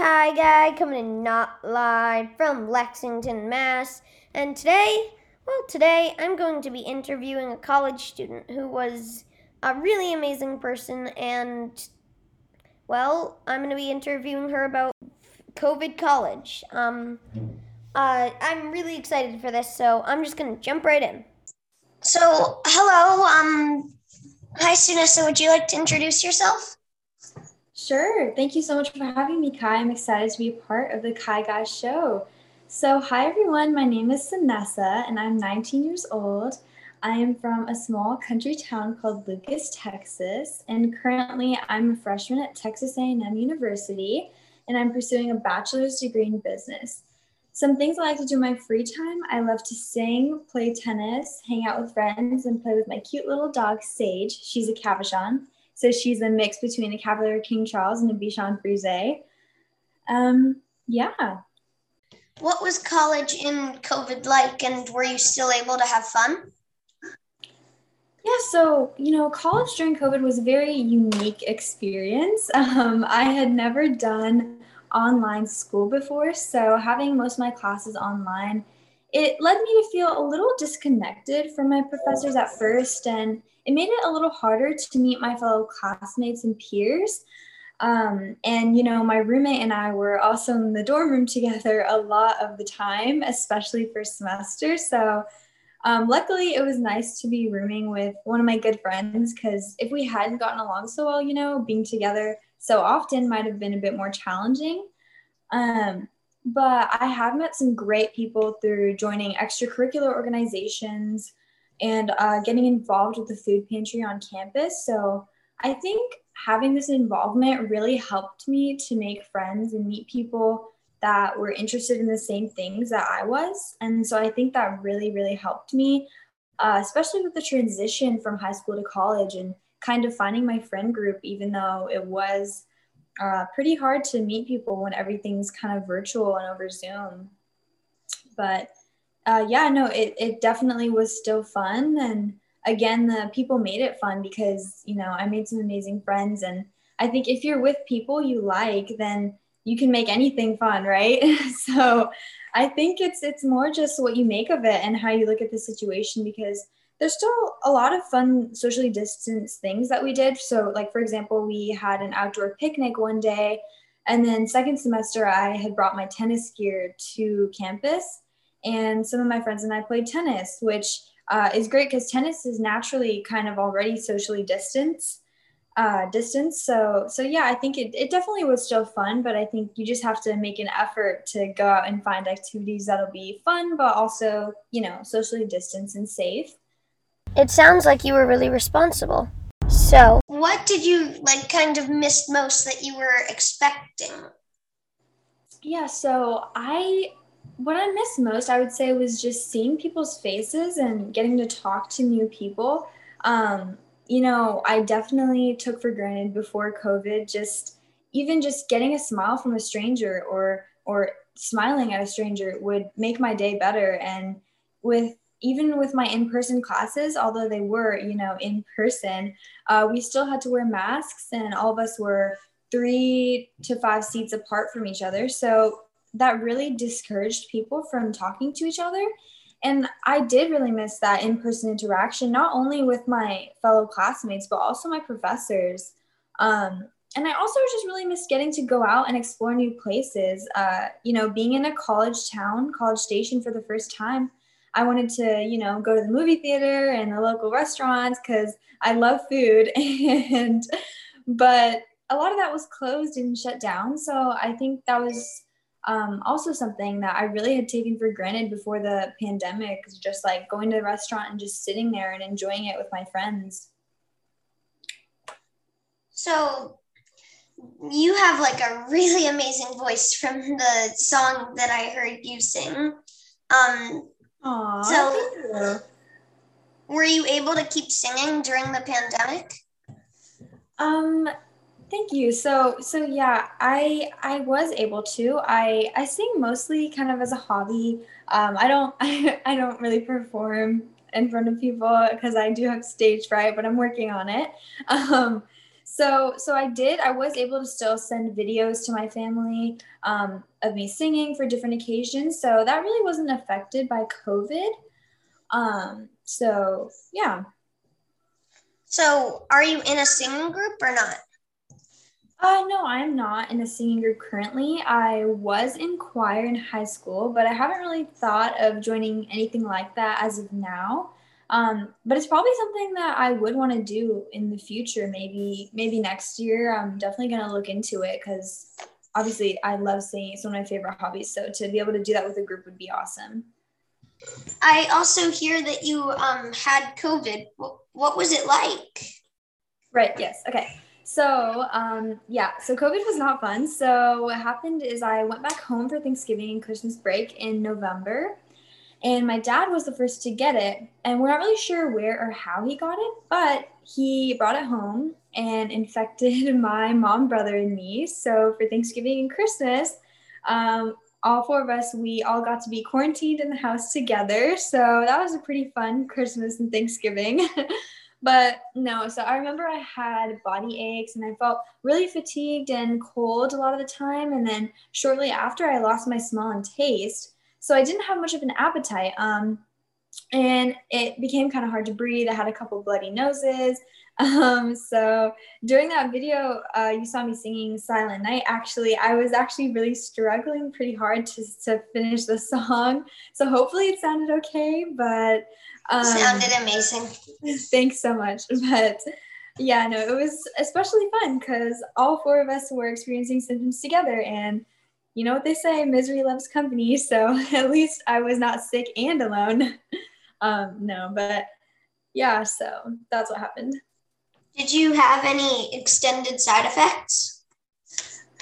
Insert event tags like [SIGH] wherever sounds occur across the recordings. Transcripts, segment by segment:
Kai Guy coming in not live from Lexington, Mass. And today, well, today I'm going to be interviewing a college student who was a really amazing person. And, well, I'm going to be interviewing her about COVID college. Um, uh, I'm really excited for this, so I'm just going to jump right in. So, hello. Um, hi, Sunessa. Would you like to introduce yourself? Sure. Thank you so much for having me, Kai. I'm excited to be a part of the Kai Guy Show. So, hi everyone. My name is Sanessa, and I'm 19 years old. I am from a small country town called Lucas, Texas, and currently I'm a freshman at Texas A&M University, and I'm pursuing a bachelor's degree in business. Some things I like to do in my free time I love to sing, play tennis, hang out with friends, and play with my cute little dog, Sage. She's a Cavachon. So she's a mix between a Cavalier King Charles and a Bichon Frise. Um, yeah. What was college in COVID like, and were you still able to have fun? Yeah, so, you know, college during COVID was a very unique experience. [LAUGHS] Um, I had never done online school before, so having most of my classes online, it led me to feel a little disconnected from my professors at first, and it made it a little harder to meet my fellow classmates and peers. Um, and, you know, my roommate and I were also in the dorm room [LAUGHS] together a lot of the time, especially first semester. So, um, luckily, it was nice to be rooming with one of my good friends because if we hadn't gotten along so well, you know, being together so often might have been a bit more challenging. Um, but I have met some great people through joining extracurricular organizations and uh, getting involved with the food pantry on campus. So I think having this involvement really helped me to make friends and meet people that were interested in the same things that I was. And so I think that really, really helped me, uh, especially with the transition from high school to college and kind of finding my friend group, even though it was uh, pretty hard to meet people when everything's kind of virtual and over Zoom. But uh, yeah, no, it, it definitely was still fun. And again, the people made it fun because, you know, I made some amazing friends. And I think if you're with people you like, then you can make anything fun, right? [LAUGHS] so I think it's it's more just what you make of it and how you look at the situation because there's still a lot of fun socially distanced things that we did. So like for example, we had an outdoor picnic one day and then second semester I had brought my tennis gear to campus and some of my friends and I played tennis, which uh, is great because tennis is naturally kind of already socially distanced uh, distance. So so yeah, I think it, it definitely was still fun, but I think you just have to make an effort to go out and find activities that'll be fun, but also you know socially distanced and safe. It sounds like you were really responsible. So, what did you like kind of miss most that you were expecting? Yeah, so I what I missed most, I would say, was just seeing people's faces and getting to talk to new people. Um, you know, I definitely took for granted before COVID just even just getting a smile from a stranger or or smiling at a stranger would make my day better. And with even with my in-person classes, although they were, you know, in person, uh, we still had to wear masks, and all of us were three to five seats apart from each other. So that really discouraged people from talking to each other. And I did really miss that in person interaction, not only with my fellow classmates, but also my professors. Um, and I also just really miss getting to go out and explore new places. Uh, you know, being in a college town, college station for the first time, I wanted to, you know, go to the movie theater and the local restaurants because I love food. [LAUGHS] and, but a lot of that was closed and shut down. So I think that was um, also something that I really had taken for granted before the pandemic, is just like going to the restaurant and just sitting there and enjoying it with my friends. So you have like a really amazing voice from the song that I heard you sing. Um, Aww, so were you able to keep singing during the pandemic? Um, Thank you. So so yeah, I I was able to. I I sing mostly kind of as a hobby. Um, I don't I, [LAUGHS] I don't really perform in front of people because I do have stage fright, but I'm working on it. [LAUGHS] Um, So, so I did. I was able to still send videos to my family um, of me singing for different occasions. So that really wasn't affected by COVID. Um, so yeah. So, are you in a singing group or not? Uh, no, I'm not in a singing group currently. I was in choir in high school, but I haven't really thought of joining anything like that as of now. Um, but it's probably something that I would want to do in the future. Maybe, maybe next year. I'm definitely gonna look into it because obviously I love singing. It's one of my favorite hobbies. So to be able to do that with a group would be awesome. I also hear that you um, had COVID. What, what was it like? Right. Yes. Okay. So, um, yeah, so COVID was not fun. So, what happened is I went back home for Thanksgiving and Christmas break in November, and my dad was the first to get it. And we're not really sure where or how he got it, but he brought it home and infected [LAUGHS] my mom, brother, and me. So, for Thanksgiving and Christmas, um, all four of us, we all got to be quarantined in the house together. So, that was a pretty fun Christmas and Thanksgiving. [LAUGHS] But no, so I remember I had body aches and I felt really fatigued and cold a lot of the time. And then shortly after, I lost my smell and taste. So I didn't have much of an appetite. Um, and it became kind of hard to breathe. I had a couple bloody noses. Um, so during that video, uh, you saw me singing Silent Night. Actually, I was actually really struggling pretty hard to, to finish the song. So hopefully it sounded okay, but um, Sounded amazing. [LAUGHS] Thanks so much. [LAUGHS] But yeah, no, it was especially fun because all four of us were experiencing symptoms together. And you know what they say misery loves company. [LAUGHS] So at least I was not sick and alone. Um, no, but yeah, so that's what happened. Did you have any extended side effects?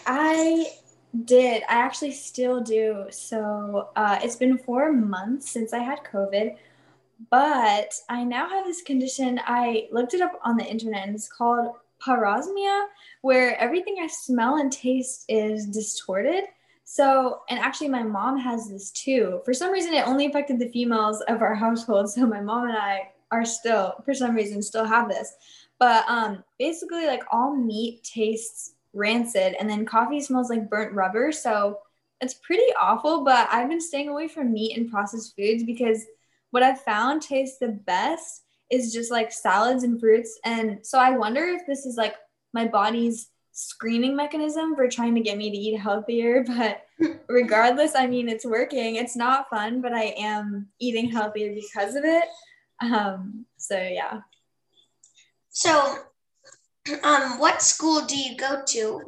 I did. I actually still do. So uh, it's been four months since I had COVID. But I now have this condition. I looked it up on the internet and it's called parosmia, where everything I smell and taste is distorted. So, and actually, my mom has this too. For some reason, it only affected the females of our [LAUGHS] household. So, my mom and I are still, for some reason, still have this. But um, basically, like all meat tastes rancid, and then coffee smells like burnt rubber. So, it's pretty awful. But I've been staying away from meat and processed foods because what I've found tastes the best is just like salads and fruits. And so I wonder if this is like my body's screening mechanism for trying to get me to eat healthier. [LAUGHS] But regardless, I mean, it's working. It's not fun, but I am eating healthier because of it. Um, so yeah. So, um, what school do you go to?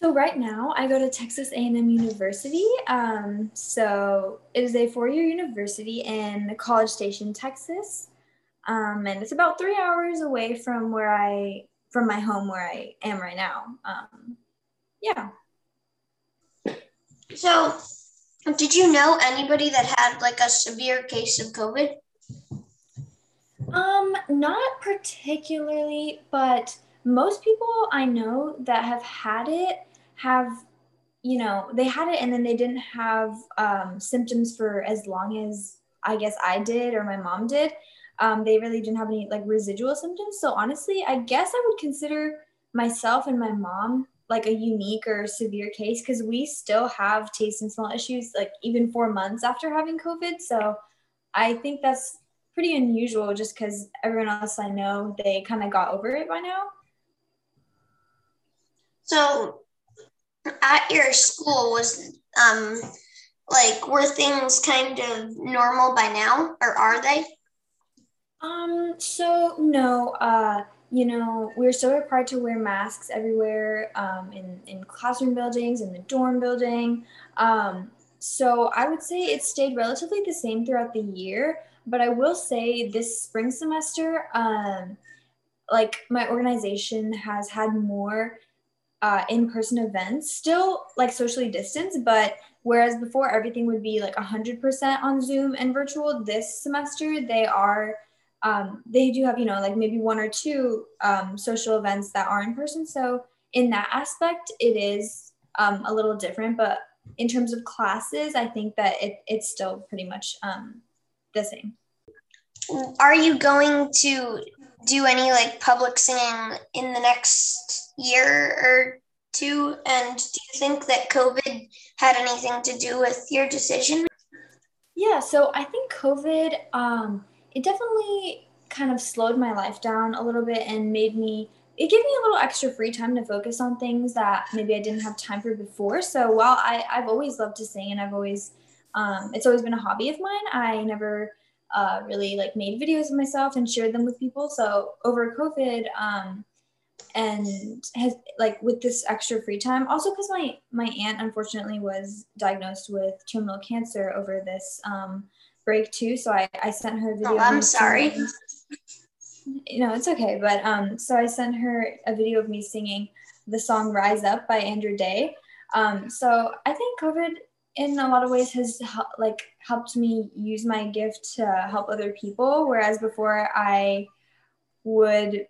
So right now I go to Texas A&M University. Um, so it is a four-year university in College Station, Texas, um, and it's about three hours away from where I from my home where I am right now. Um, yeah. So, did you know anybody that had like a severe case of COVID? Um, not particularly, but most people I know that have had it have you know they had it and then they didn't have um, symptoms for as long as i guess i did or my mom did um, they really didn't have any like residual symptoms so honestly i guess i would consider myself and my mom like a unique or severe case because we still have taste and smell issues like even four months after having covid. So i think that's pretty unusual just because everyone else i know they kind of got over it by now. So at your school was um like were things kind of normal by now or are they? Um so no uh you know we're still required to wear masks everywhere um in in classroom buildings in the dorm building. Um so i would say it stayed relatively the same throughout the year but i will say this spring semester um like my organization has had more uh, in-person events still like socially distanced but whereas before everything would be like 100% on zoom and virtual this semester they are um, they do have you know like maybe one or two um, social events that are in person so in that aspect it is um, a little different but in terms of classes i think that it, it's still pretty much um, the same are you going to do any like public singing in the next year or two? And do you think that COVID had anything to do with your decision? Yeah, so I think COVID, um, it definitely kind of slowed my life down a little bit and made me it gave me a little extra free time to focus on things that maybe I didn't have time for before. So while I, I've always loved to sing and I've always um, it's always been a hobby of mine, I never uh, really like made videos of myself and shared them with people. So over COVID, um, and has like with this extra free time, also because my my aunt unfortunately was diagnosed with terminal cancer over this um, break too. So I, I sent her a video. Oh, I'm sorry. [LAUGHS] You know, it's okay. But um, so I sent her a video of me singing the song "Rise Up" by Andra Day. Um, so I think COVID in a lot of ways has like helped me use my gift to help other people whereas before i would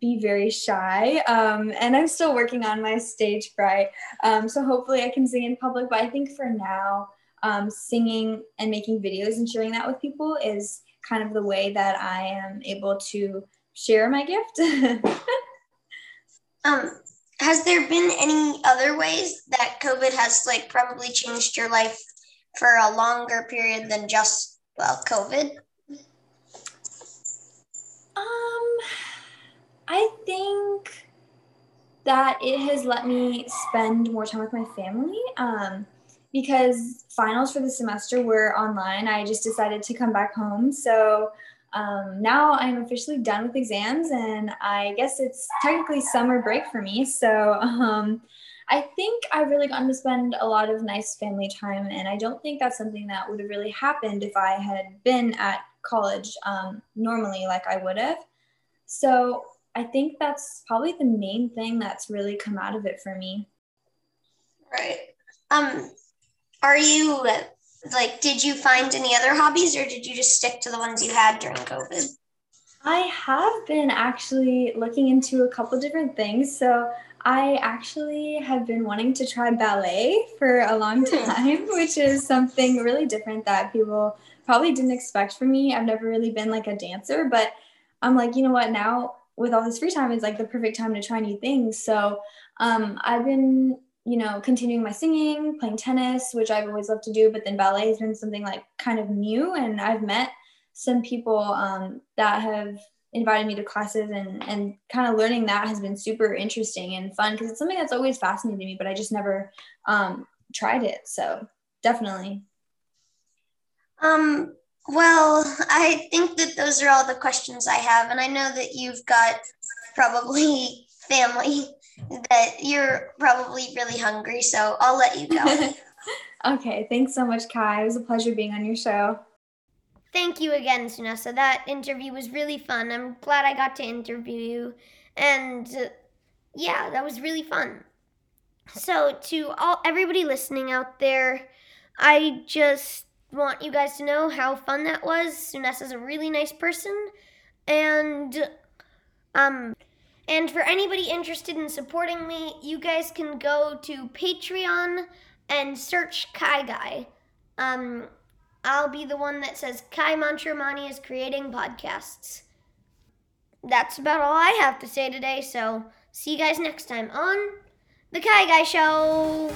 be very shy um, and i'm still working on my stage fright um, so hopefully i can sing in public but i think for now um, singing and making videos and sharing that with people is kind of the way that i am able to share my gift [LAUGHS] um has there been any other ways that COVID has like probably changed your life for a longer period than just well COVID? Um, I think that it has let me spend more time with my family. Um, because finals for the semester were online, I just decided to come back home. So um, now I'm officially done with exams, and I guess it's technically summer break for me. So um, I think I've really gotten to spend a lot of nice family time, and I don't think that's something that would have really happened if I had been at college um, normally, like I would have. So I think that's probably the main thing that's really come out of it for me. Right. Um, are you like did you find any other hobbies or did you just stick to the ones you had during covid? I have been actually looking into a couple different things. So i actually have been wanting to try ballet for a long hmm. time [LAUGHS] which is something really different that people probably didn't expect from me. I've never really been like a dancer but i'm like you know what? Now with all this free time it's like the perfect time to try new things. So um, i've been you know, continuing my singing, playing tennis, which I've always loved to do, but then ballet has been something like kind of new. And I've met some people um, that have invited me to classes and and kind of learning that has been super interesting and fun because it's something that's always fascinated me, but I just never um, tried it. So definitely. Um, well, I think that those are all the questions I have, and I know that you've got probably [LAUGHS] family that you're probably really hungry, so I'll let you go. [LAUGHS] okay, thanks so much, Kai. It was a pleasure being on your show. Thank you again, Sunessa. That interview was really fun. I'm glad I got to interview you. And uh, yeah, that was really fun. So, to all everybody listening out there, I just want you guys to know how fun that was. Sunessa's a really nice person. And um and for anybody interested in supporting me, you guys can go to Patreon and search Kai Guy. Um, I'll be the one that says Kai Montramani is creating podcasts. That's about all I have to say today, so see you guys next time on The Kai Guy Show.